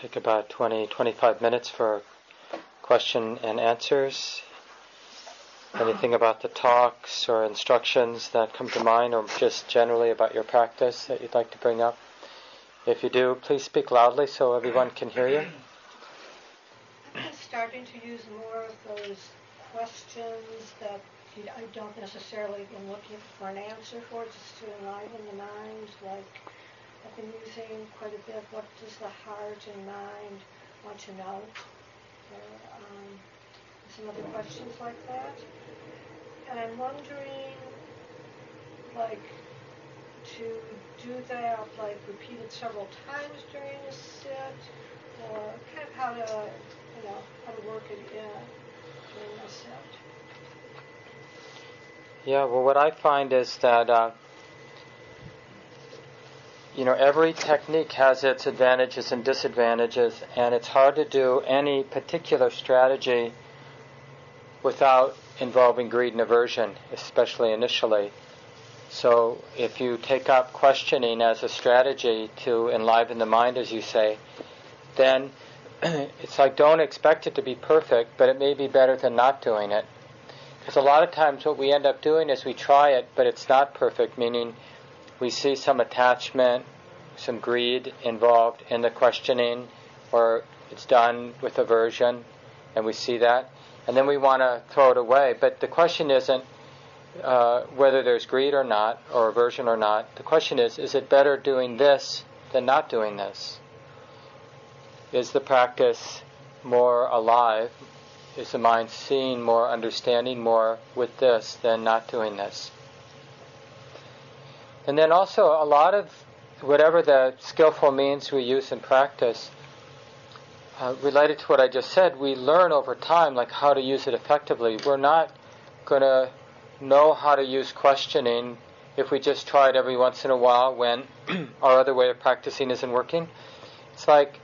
take about 20, 25 minutes for question and answers. Anything about the talks or instructions that come to mind, or just generally about your practice that you'd like to bring up? If you do, please speak loudly so everyone can hear you. I'm starting to use more of those questions that I don't necessarily am looking for an answer for, just to enliven the mind. Like I've been using quite a bit. What does the heart and mind want to know? Or, um, some other questions like that. And I'm wondering, like, to do that, like, repeated several times during a sit, or kind of how to, you know, how to work it in during a sit. Yeah, well, what I find is that, uh, you know, every technique has its advantages and disadvantages, and it's hard to do any particular strategy without involving greed and aversion, especially initially. So, if you take up questioning as a strategy to enliven the mind, as you say, then it's like don't expect it to be perfect, but it may be better than not doing it. Because a lot of times what we end up doing is we try it, but it's not perfect, meaning we see some attachment, some greed involved in the questioning, or it's done with aversion, and we see that, and then we want to throw it away. But the question isn't uh, whether there's greed or not, or aversion or not. The question is, is it better doing this than not doing this? Is the practice more alive, is the mind seeing more, understanding more with this than not doing this? And then also, a lot of whatever the skillful means we use in practice, uh, related to what I just said, we learn over time, like how to use it effectively. We're not going to know how to use questioning if we just try it every once in a while when our other way of practicing isn't working. It's like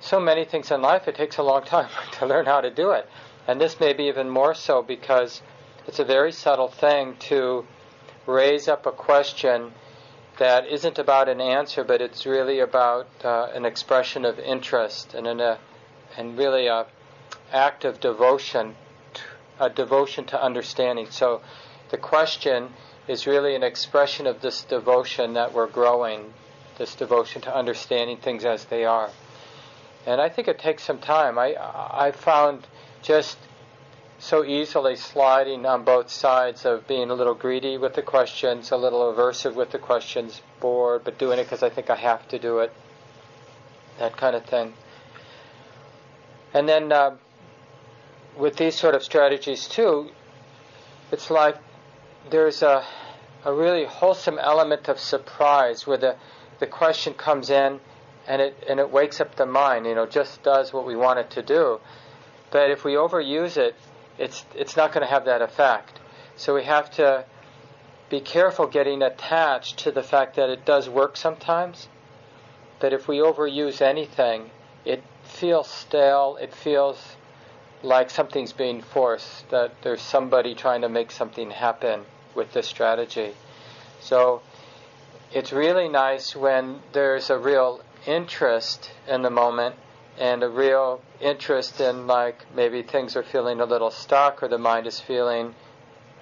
so many things in life, it takes a long time to learn how to do it. And this may be even more so because it's a very subtle thing to raise up a question that isn't about an answer, but it's really about uh, an expression of interest and an, uh, and really a act of devotion, a devotion to understanding. So the question is really an expression of this devotion that we're growing, this devotion to understanding things as they are. And I think it takes some time. I I found just so easily sliding on both sides of being a little greedy with the questions, a little aversive with the questions, bored, but doing it because I think I have to do it, that kind of thing. And then uh, with these sort of strategies too, it's like there's a, a really wholesome element of surprise where the, the question comes in and it and it wakes up the mind, you know, just does what we want it to do. But if we overuse it, it's it's not going to have that effect. So we have to be careful getting attached to the fact that it does work sometimes. That if we overuse anything, it feels stale. It feels like something's being forced. That there's somebody trying to make something happen with this strategy. So it's really nice when there's a real interest in the moment and a real interest in like maybe things are feeling a little stuck or the mind is feeling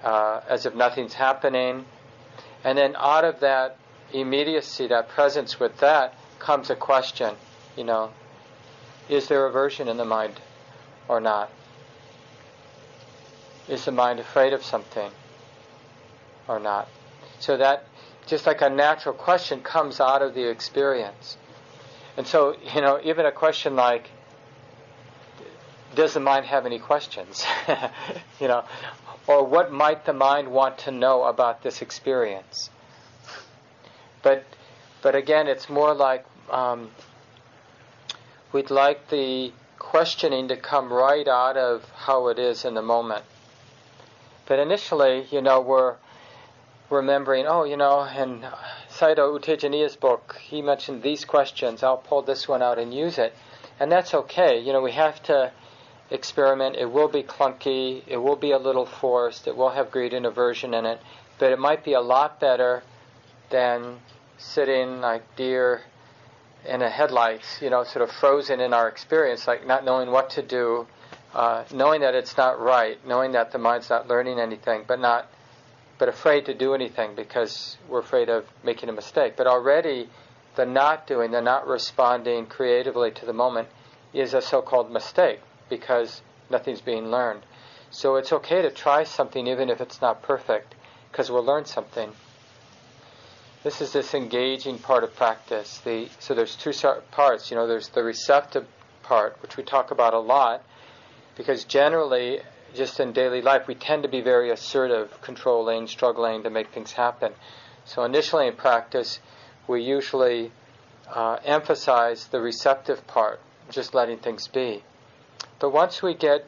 uh, as if nothing's happening. And then out of that immediacy that presence with that comes a question you know is there aversion in the mind or not? Is the mind afraid of something or not? So that just like a natural question comes out of the experience and so, you know, even a question like, does the mind have any questions? you know, or what might the mind want to know about this experience? But, but again, it's more like um, we'd like the questioning to come right out of how it is in the moment. But initially, you know, we're remembering, oh, you know, and Sayadaw U Tejaniya's book, he mentioned these questions. I'll pull this one out and use it. And that's okay. You know, we have to experiment. It will be clunky. It will be a little forced. It will have greed and aversion in it. But it might be a lot better than sitting like deer in a headlights, you know, sort of frozen in our experience, like not knowing what to do, uh, knowing that it's not right, knowing that the mind's not learning anything, but not, but afraid to do anything because we're afraid of making a mistake. But already, the not doing, the not responding creatively to the moment, is a so-called mistake because nothing's being learned. So it's okay to try something even if it's not perfect, because we'll learn something. This is this engaging part of practice. The, so there's two parts. You know, there's the receptive part, which we talk about a lot, because generally, just in daily life, we tend to be very assertive, controlling, struggling to make things happen. So initially in practice, we usually uh, emphasize the receptive part, just letting things be. But once we get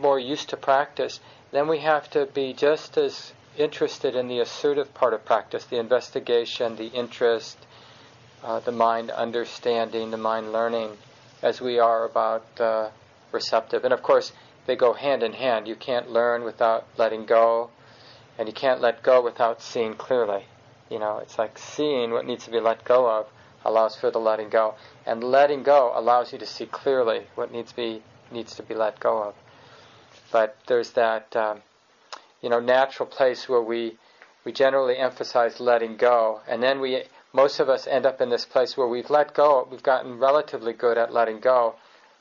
more used to practice, then we have to be just as interested in the assertive part of practice, the investigation, the interest, uh, the mind understanding, the mind learning, as we are about uh, receptive. And of course, they go hand in hand. You can't learn without letting go, and you can't let go without seeing clearly. You know, it's like seeing what needs to be let go of allows for the letting go, and letting go allows you to see clearly what needs to be needs to be let go of. But there's that um, you know natural place where we we generally emphasize letting go, and then we most of us end up in this place where we've let go, we've gotten relatively good at letting go,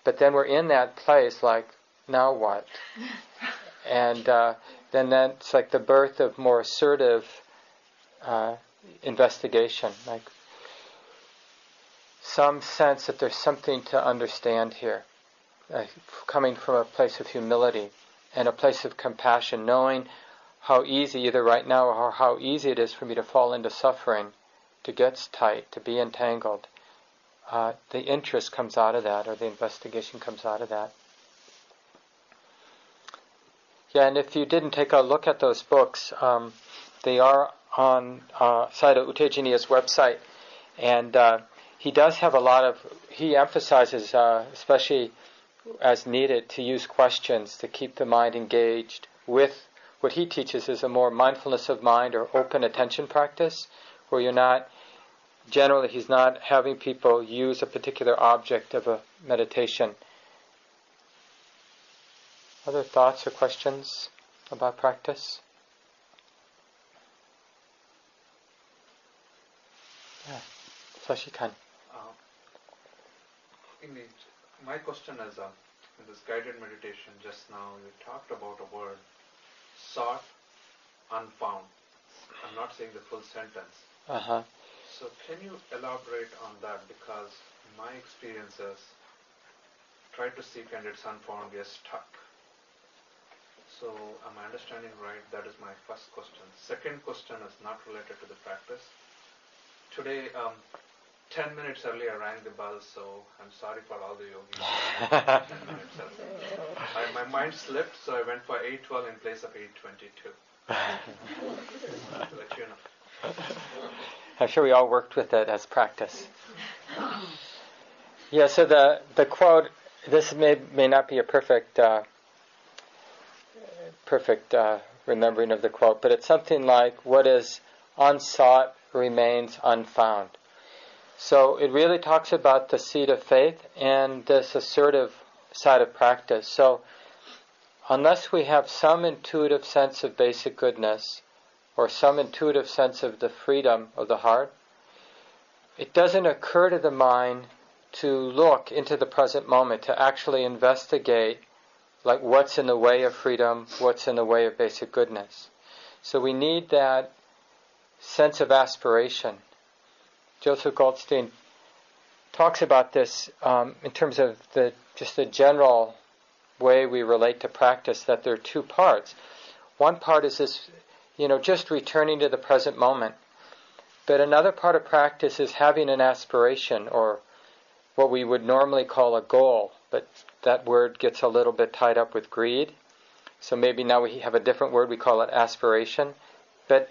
but then we're in that place like now what? and uh, then that's like the birth of more assertive uh, investigation, like some sense that there's something to understand here, uh, coming from a place of humility and a place of compassion, knowing how easy, either right now or how easy it is for me to fall into suffering, to get tight, to be entangled. Uh, the interest comes out of that, or the investigation comes out of that. Yeah, and if you didn't take a look at those books, um, they are on uh, Sayadaw U Tejaniya's website, and uh, he does have a lot of. He emphasizes, uh, especially as needed to use questions to keep the mind engaged with what he teaches is a more mindfulness of mind or open attention practice, where you're not, generally, he's not having people use a particular object of a meditation. Other thoughts or questions about practice? Yeah, Sashikan. Uh, my question is uh, in this guided meditation just now, you talked about a word, sought, unfound. I'm not saying the full sentence. Uh-huh. So can you elaborate on that? Because my experience is, try to seek and it's unfound, we are stuck. So am I understanding right? That is my first question. Second question is not related to the practice. Today, um, 10 minutes early I rang the bell, so I'm sorry for all the yogis. 10 minutes I, my mind slipped, so I went for 812 in place of 822. let you know. I'm sure we all worked with it as practice. Yeah, so the, the quote, this may, may not be a perfect, uh, perfect uh, remembering of the quote, but it's something like, what is unsought remains unfound. So it really talks about the seed of faith and this assertive side of practice. So unless we have some intuitive sense of basic goodness or some intuitive sense of the freedom of the heart, it doesn't occur to the mind to look into the present moment, to actually investigate like what's in the way of freedom, what's in the way of basic goodness. So we need that sense of aspiration Joseph Goldstein talks about this um, in terms of the just the general way we relate to practice. That there are two parts. One part is this, you know, just returning to the present moment. But another part of practice is having an aspiration or what we would normally call a goal, but that word gets a little bit tied up with greed. So maybe now we have a different word, we call it aspiration. But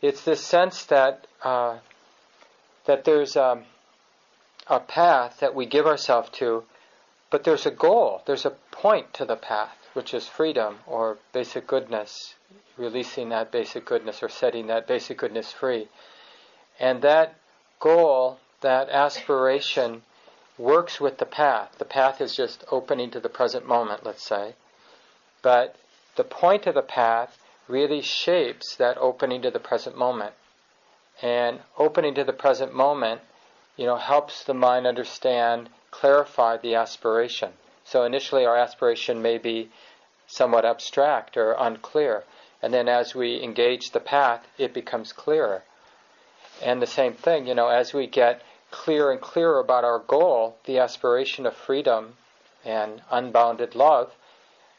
it's this sense that uh, that there's a, a path that we give ourselves to, but there's a goal, there's a point to the path, which is freedom or basic goodness, releasing that basic goodness or setting that basic goodness free. And that goal, that aspiration works with the path. The path is just opening to the present moment, let's say. But the point of the path really shapes that opening to the present moment. And opening to the present moment, you know, helps the mind understand, clarify the aspiration. So initially our aspiration may be somewhat abstract or unclear. And then as we engage the path, it becomes clearer. And the same thing, you know, as we get clearer and clearer about our goal, the aspiration of freedom and unbounded love,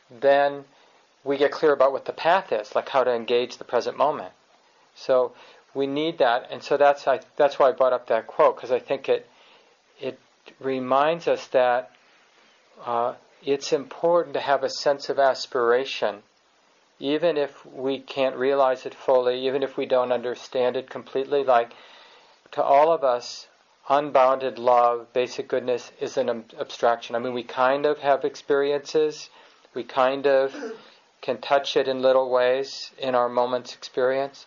then we get clear about what the path is, like how to engage the present moment. So we need that, and so that's I, that's why I brought up that quote because I think it it reminds us that uh, it's important to have a sense of aspiration, even if we can't realize it fully, even if we don't understand it completely. Like to all of us, unbounded love, basic goodness is an abstraction. I mean, we kind of have experiences, we kind of can touch it in little ways in our moment's experience,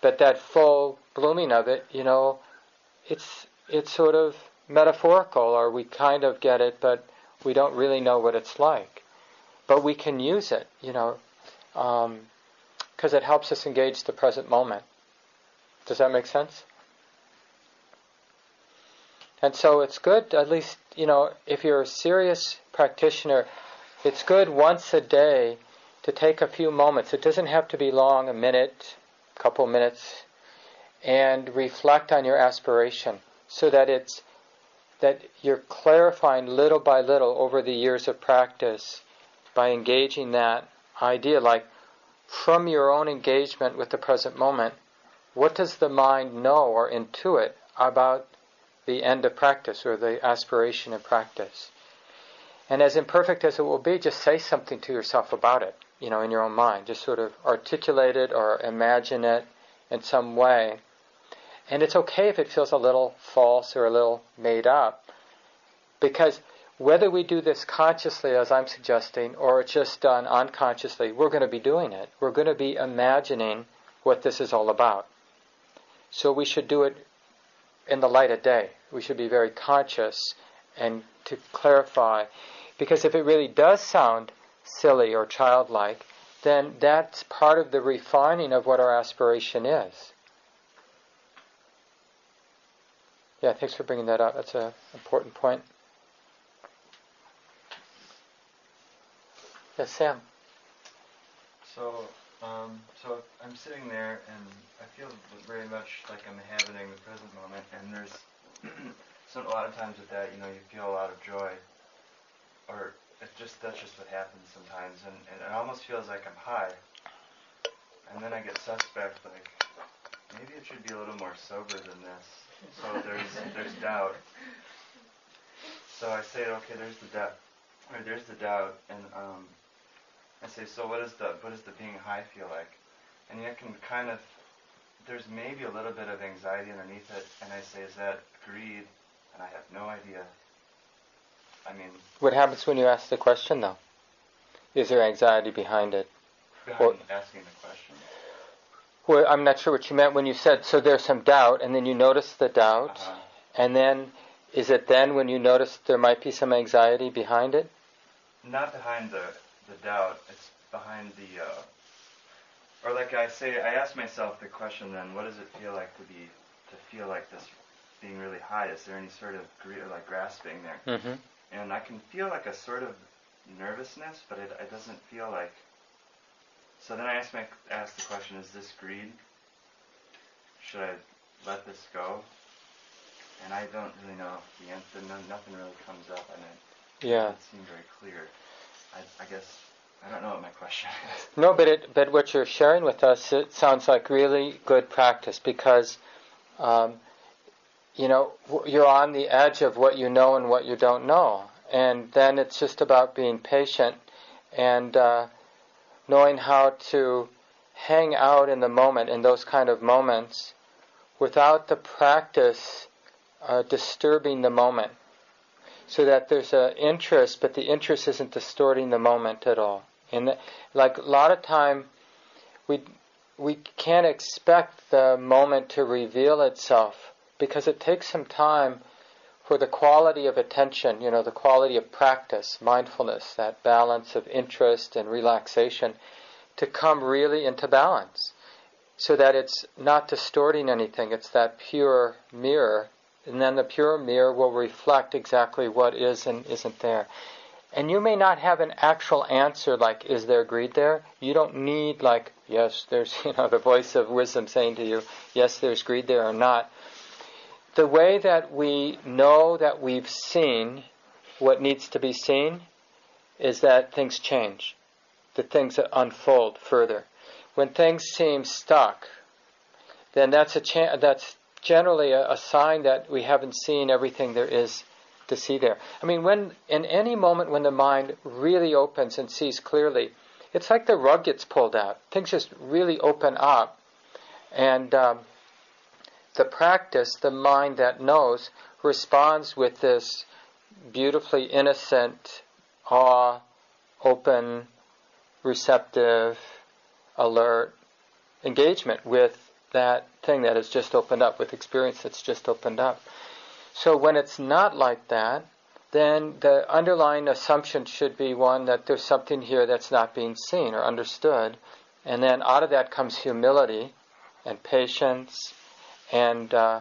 but that full blooming of it, you know, it's it's sort of metaphorical, or we kind of get it, but we don't really know what it's like. But we can use it, you know, because um, it helps us engage the present moment. Does that make sense? And so it's good, at least, you know, if you're a serious practitioner, it's good once a day to take a few moments. It doesn't have to be long, a minute, a couple minutes, and reflect on your aspiration so that it's that you're clarifying little by little over the years of practice by engaging that idea like from your own engagement with the present moment what does the mind know or intuit about the end of practice or the aspiration of practice. And as imperfect as it will be, just say something to yourself about it, you know, in your own mind. Just sort of articulate it or imagine it in some way. And it's okay if it feels a little false or a little made up. Because whether we do this consciously, as I'm suggesting, or it's just done unconsciously, we're going to be doing it. We're going to be imagining what this is all about. So we should do it in the light of day. We should be very conscious and to clarify. Because if it really does sound silly or childlike, then that's part of the refining of what our aspiration is. Yeah, thanks for bringing that up. That's an important point. Yes, Sam. So, um, so I'm sitting there and I feel very much like I'm inhabiting the present moment, and there's so a lot of times with that, you know, you feel a lot of joy, or it just that's just what happens sometimes, and, and it almost feels like I'm high, and then I get suspect, like maybe it should be a little more sober than this. So there's there's doubt. So I say, okay, there's the doubt, or there's the doubt, and um, I say, so what is the what does the being high feel like? And you can kind of there's maybe a little bit of anxiety underneath it, and I say, is that greed? And I have no idea. I mean, what happens when you ask the question, though? Is there anxiety behind it? Behind or, asking the question. Well, I'm not sure what you meant when you said so. There's some doubt, and then you notice the doubt, uh-huh. and then is it then when you notice there might be some anxiety behind it? Not behind the the doubt. It's behind the uh, or like I say, I ask myself the question then, what does it feel like to be, to feel like this being really high? Is there any sort of greed, like grasping there? Mm-hmm. And I can feel like a sort of nervousness, but it, it doesn't feel like. So then I ask my ask the question: Is this greed? Should I let this go? And I don't really know the answer. No, nothing really comes up, and it yeah. doesn't seem very clear. I, I guess I don't know what my question is. No, but it, but what you're sharing with us, it sounds like really good practice because, um, you know, you're on the edge of what you know and what you don't know, and then it's just about being patient and uh, knowing how to hang out in the moment in those kind of moments without the practice uh, disturbing the moment so that there's an interest, but the interest isn't distorting the moment at all. And the, like a lot of time, we we can't expect the moment to reveal itself because it takes some time for the quality of attention, you know, the quality of practice, mindfulness, that balance of interest and relaxation, to come really into balance so that it's not distorting anything. It's that pure mirror. And then the pure mirror will reflect exactly what is and isn't there. And you may not have an actual answer like, is there greed there? You don't need, like, yes, there's, you know, the voice of wisdom saying to you, yes, there's greed there or not. The way that we know that we've seen what needs to be seen is that things change, that things unfold further. When things seem stuck, then that's a cha- that's generally a, a sign that we haven't seen everything there is to see there. I mean, when in any moment when the mind really opens and sees clearly, it's like the rug gets pulled out. Things just really open up, and um, the practice, the mind that knows, responds with this beautifully innocent, awe, open, receptive, alert engagement with that thing that has just opened up, with experience that's just opened up. So when it's not like that, then the underlying assumption should be one that there's something here that's not being seen or understood. And then out of that comes humility and patience and, uh,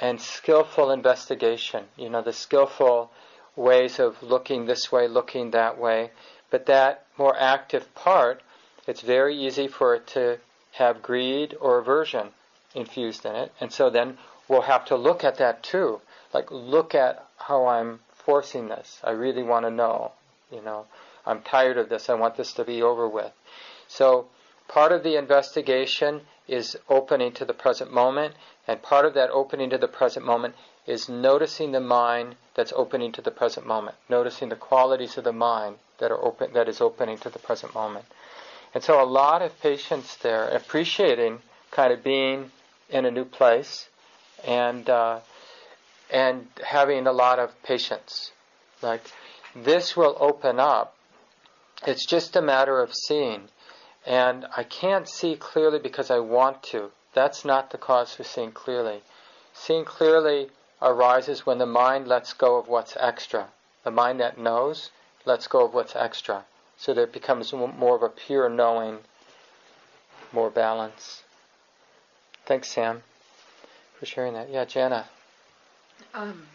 and skillful investigation. You know, the skillful ways of looking this way, looking that way. But that more active part, it's very easy for it to have greed or aversion infused in it. And so then we'll have to look at that too like look at how I'm forcing this. I really want to know. You know, I'm tired of this. I want this to be over with. So part of the investigation is opening to the present moment, and part of that opening to the present moment is noticing the mind that's opening to the present moment, noticing the qualities of the mind that are open that is opening to the present moment. And so a lot of patience there, appreciating kind of being in a new place, and uh, and having a lot of patience. Like this will open up. It's just a matter of seeing. And I can't see clearly because I want to. That's not the cause for seeing clearly. Seeing clearly arises when the mind lets go of what's extra. The mind that knows lets go of what's extra. So that it becomes more of a pure knowing, more balance. Thanks, Sam, for sharing that. Yeah, Jana. Um,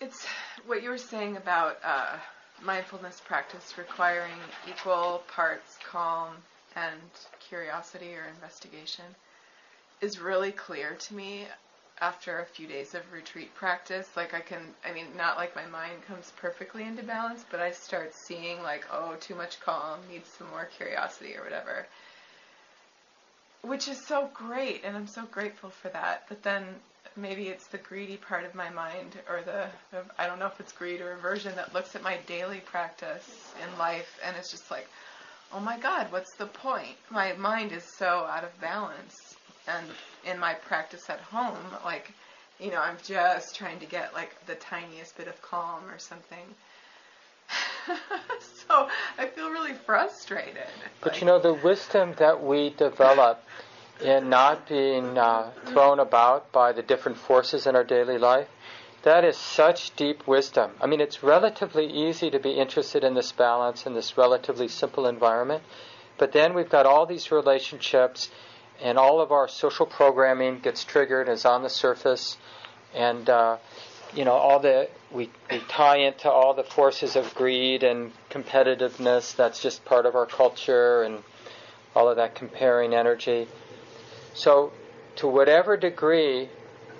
it's what you were saying about uh, mindfulness practice requiring equal parts calm and curiosity or investigation is really clear to me after a few days of retreat practice. Like I can, I mean, not like my mind comes perfectly into balance, but I start seeing like, oh, too much calm, needs some more curiosity or whatever. Which is so great, and I'm so grateful for that. But then maybe it's the greedy part of my mind or the, I don't know if it's greed or aversion that looks at my daily practice in life and it's just like, oh my God, what's the point? My mind is so out of balance. And in my practice at home, like, you know, I'm just trying to get like the tiniest bit of calm or something. so I feel really frustrated. But like, you know, the wisdom that we develop in not being uh, thrown about by the different forces in our daily life, that is such deep wisdom. I mean, it's relatively easy to be interested in this balance in this relatively simple environment, but then we've got all these relationships, and all of our social programming gets triggered, is on the surface, and uh, you know, all the we, we tie into all the forces of greed and competitiveness. That's just part of our culture, and all of that comparing energy. So, to whatever degree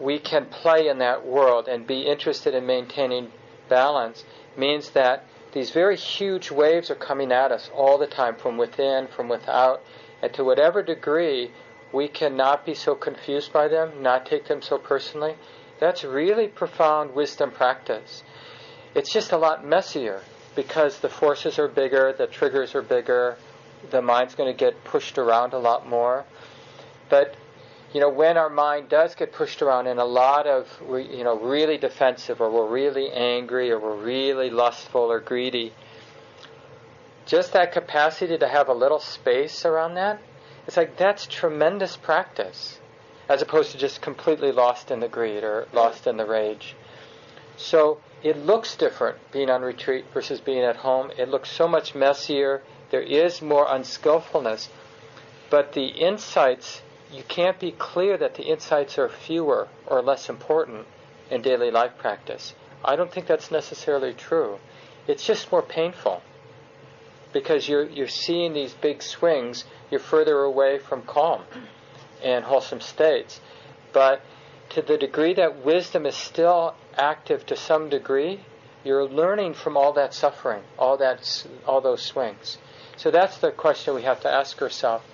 we can play in that world and be interested in maintaining balance, means that these very huge waves are coming at us all the time from within, from without, and to whatever degree we cannot be so confused by them, not take them so personally, that's really profound wisdom practice. It's just a lot messier because the forces are bigger, the triggers are bigger, the mind's going to get pushed around a lot more. But you know, when our mind does get pushed around in a lot of, you know, really defensive, or we're really angry, or we're really lustful or greedy, just that capacity to have a little space around that, it's like that's tremendous practice. as opposed to just completely lost in the greed or lost in the rage. So it looks different being on retreat versus being at home. It looks so much messier. There is more unskillfulness. But the insights, you can't be clear that the insights are fewer or less important in daily life practice. I don't think that's necessarily true. It's just more painful because you're, you're seeing these big swings, you're further away from calm and wholesome states. But to the degree that wisdom is still active to some degree, you're learning from all that suffering, all that, all those swings. So that's the question we have to ask ourselves: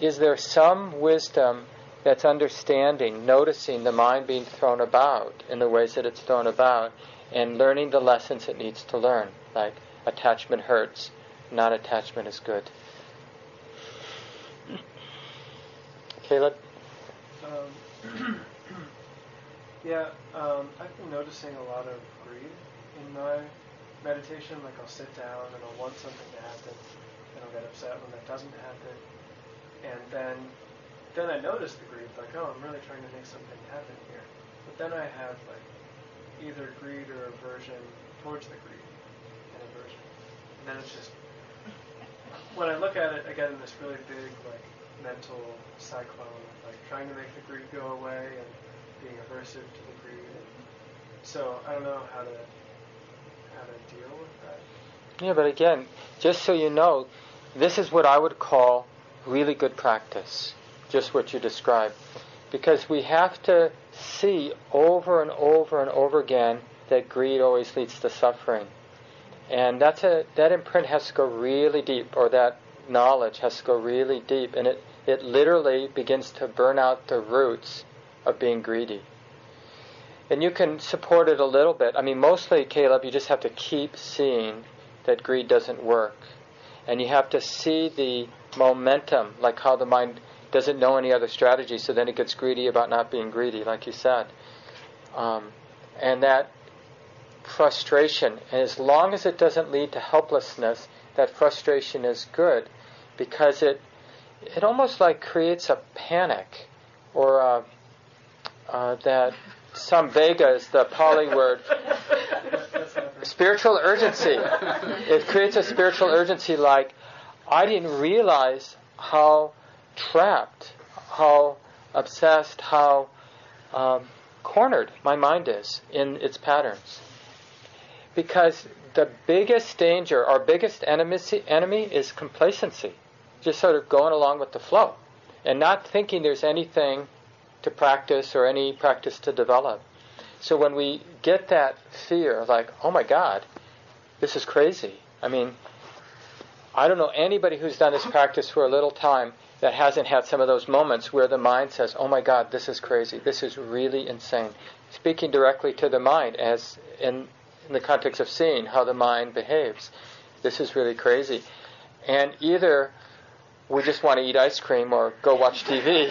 Is there some wisdom that's understanding, noticing the mind being thrown about in the ways that it's thrown about, and learning the lessons it needs to learn, like attachment hurts, non-attachment is good. Caleb. Um, Yeah, um, I've been noticing a lot of greed in my meditation. Like I'll sit down and I'll want something to happen, and I'll get upset when that doesn't happen. And then, then I notice the greed, like, oh, I'm really trying to make something happen here. But then I have like either greed or aversion towards the greed, and aversion. And then it's just when I look at it, get in this really big like mental cyclone, like trying to make the greed go away and being aversive to the greed. So I don't know how to how to deal with that. Yeah, but again, just so you know, this is what I would call really good practice. Just what you described. Because we have to see over and over and over again that greed always leads to suffering. And that's a that imprint has to go really deep, or that knowledge has to go really deep, and it, it literally begins to burn out the roots of being greedy. And you can support it a little bit. I mean, mostly, Caleb, you just have to keep seeing that greed doesn't work. And you have to see the momentum, like how the mind doesn't know any other strategy, so then it gets greedy about not being greedy, like you said. Um, and that frustration, and as long as it doesn't lead to helplessness, that frustration is good because it it almost like creates a panic or a, uh, that samvega is the Pali word. spiritual urgency. It creates a spiritual urgency like, I didn't realize how trapped, how obsessed, how um, cornered my mind is in its patterns. Because the biggest danger, our biggest enemy, enemy is complacency. Just sort of going along with the flow and not thinking there's anything to practice or any practice to develop. So when we get that fear, like, oh my God, this is crazy. I mean, I don't know anybody who's done this practice for a little time that hasn't had some of those moments where the mind says, oh my God, this is crazy. This is really insane. Speaking directly to the mind as in, in the context of seeing how the mind behaves. This is really crazy. And either we just want to eat ice cream or go watch TV.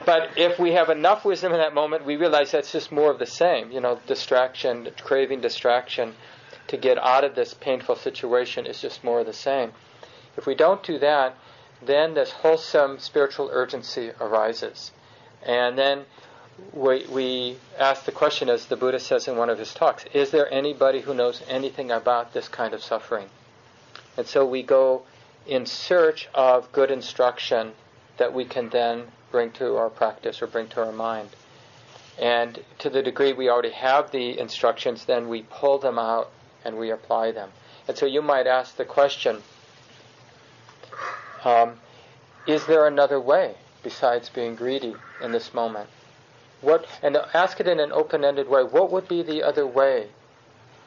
but if we have enough wisdom in that moment, we realize that's just more of the same. You know, distraction, craving distraction to get out of this painful situation is just more of the same. If we don't do that, then this wholesome spiritual urgency arises. And then we, we ask the question, as the Buddha says in one of his talks, is there anybody who knows anything about this kind of suffering? And so we go in search of good instruction that we can then bring to our practice or bring to our mind. And to the degree we already have the instructions, then we pull them out and we apply them. And so you might ask the question um, Is there another way besides being greedy in this moment? What, and ask it in an open ended way what would be the other way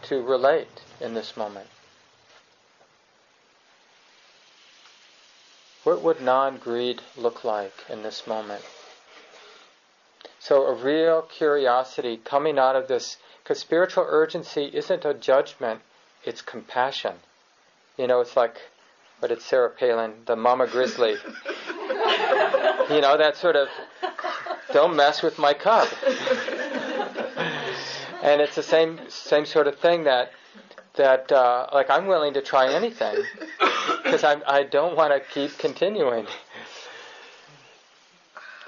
to relate in this moment? What would non greed look like in this moment? So, a real curiosity coming out of this, because spiritual urgency isn't a judgment, it's compassion. You know, it's like, what did Sarah Palin, the mama grizzly? you know, that sort of, don't mess with my cub. and it's the same same sort of thing that that uh, like I'm willing to try anything because I I don't want to keep continuing.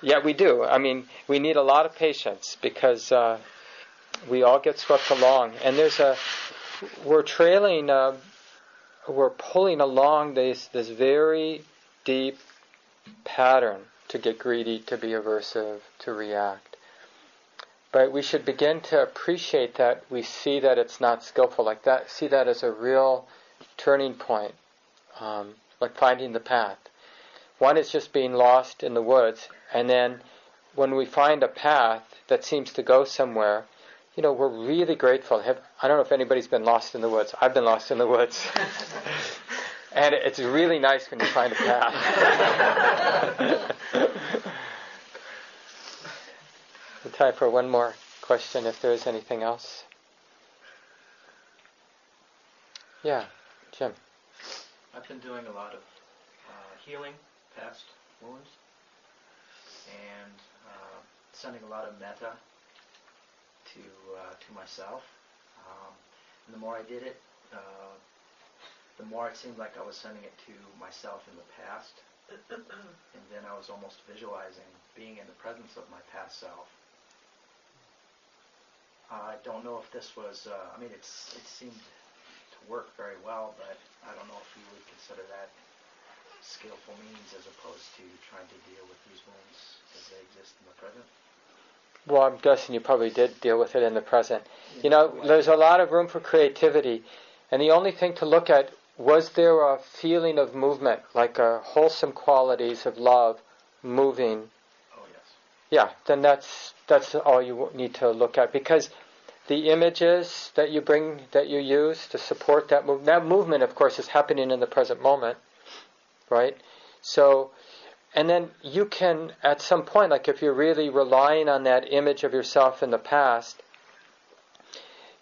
Yeah, we do. I mean, we need a lot of patience because uh, we all get swept along, and there's a we're trailing, uh, we're pulling along this this very deep pattern to get greedy, to be aversive, to react. But we should begin to appreciate that we see that it's not skillful, like that, see that as a real turning point, um, like finding the path. One is just being lost in the woods, and then when we find a path that seems to go somewhere, you know, we're really grateful. I don't know if anybody's been lost in the woods. I've been lost in the woods. and it's really nice when you find a path. time for one more question if there is anything else. Yeah, Jim. I've been doing a lot of uh, healing past wounds and uh, sending a lot of metta to uh, to myself. Um, and the more I did it, uh, the more it seemed like I was sending it to myself in the past. and then I was almost visualizing being in the presence of my past self. I don't know if this was. Uh, I mean, it's it seemed work very well, but I don't know if you would consider that skillful means as opposed to trying to deal with these wounds as they exist in the present. Well, I'm guessing you probably did deal with it in the present. You know, there's a lot of room for creativity, and the only thing to look at was there a feeling of movement, like a wholesome qualities of love moving. Oh yes. Yeah, then that's that's all you need to look at because the images that you bring that you use to support that movement that movement of course is happening in the present moment right? So and then you can, at some point, like if you're really relying on that image of yourself in the past,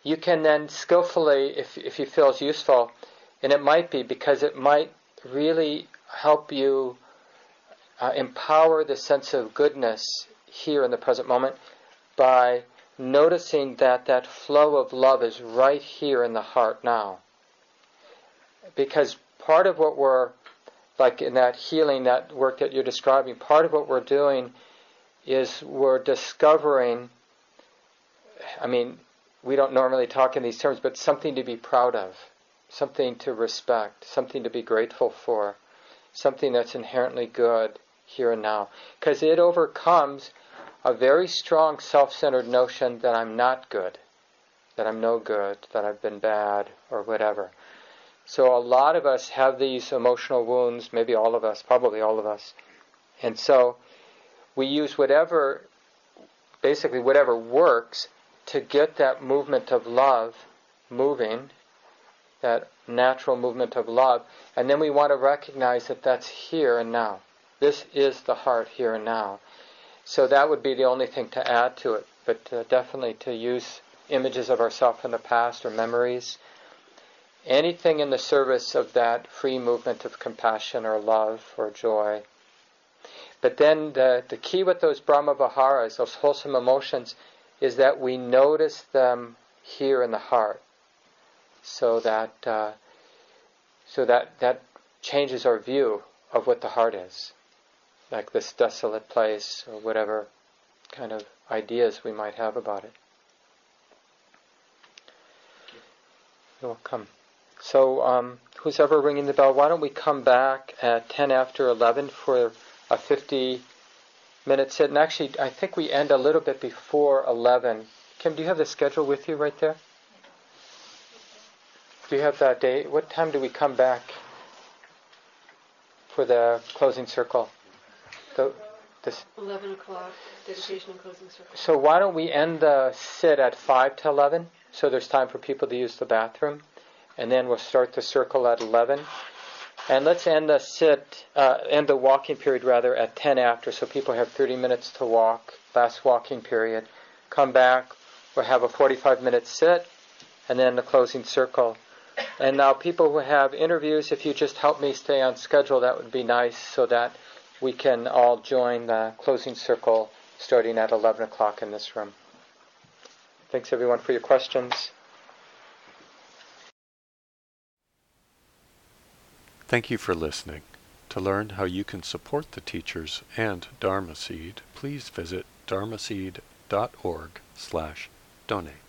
you can then skillfully, if, if you feel it's useful, and it might be because it might really help you uh, empower the sense of goodness here in the present moment by noticing that that flow of love is right here in the heart now. Because part of what we're like in that healing, that work that you're describing, part of what we're doing is we're discovering, I mean, we don't normally talk in these terms, but something to be proud of, something to respect, something to be grateful for, something that's inherently good here and now. Because it overcomes a very strong self centered notion that I'm not good, that I'm no good, that I've been bad, or whatever. So a lot of us have these emotional wounds, maybe all of us, probably all of us. And so we use whatever, basically whatever works to get that movement of love moving, that natural movement of love. And then we want to recognize that that's here and now. This is the heart here and now. So that would be the only thing to add to it. But uh, definitely to use images of ourselves in the past or memories anything in the service of that free movement of compassion or love or joy. But then the, the key with those Brahma Viharas, those wholesome emotions, is that we notice them here in the heart, so that uh, so that that changes our view of what the heart is, like this desolate place or whatever kind of ideas we might have about it. You're welcome. So, um, who's ever ringing the bell, why don't we come back at 10 after 11 for a 50 minute sit? And actually, I think we end a little bit before 11. Kim, do you have the schedule with you right there? Do you have that date? What time do we come back for the closing circle? The, this 11 o'clock, dedication and closing circle. So why don't we end the sit at 5 to 11 so there's time for people to use the bathroom? and then we'll start the circle at 11. And let's end the sit, uh, end the walking period rather at 10 after, so people have 30 minutes to walk, last walking period. Come back, we'll have a 45 minute sit, and then the closing circle. And now, people who have interviews, if you just help me stay on schedule, that would be nice so that we can all join the closing circle starting at 11 o'clock in this room. Thanks, everyone, for your questions. Thank you for listening. To learn how you can support the teachers and Dharma Seed, please visit dharmaseed.org slash donate.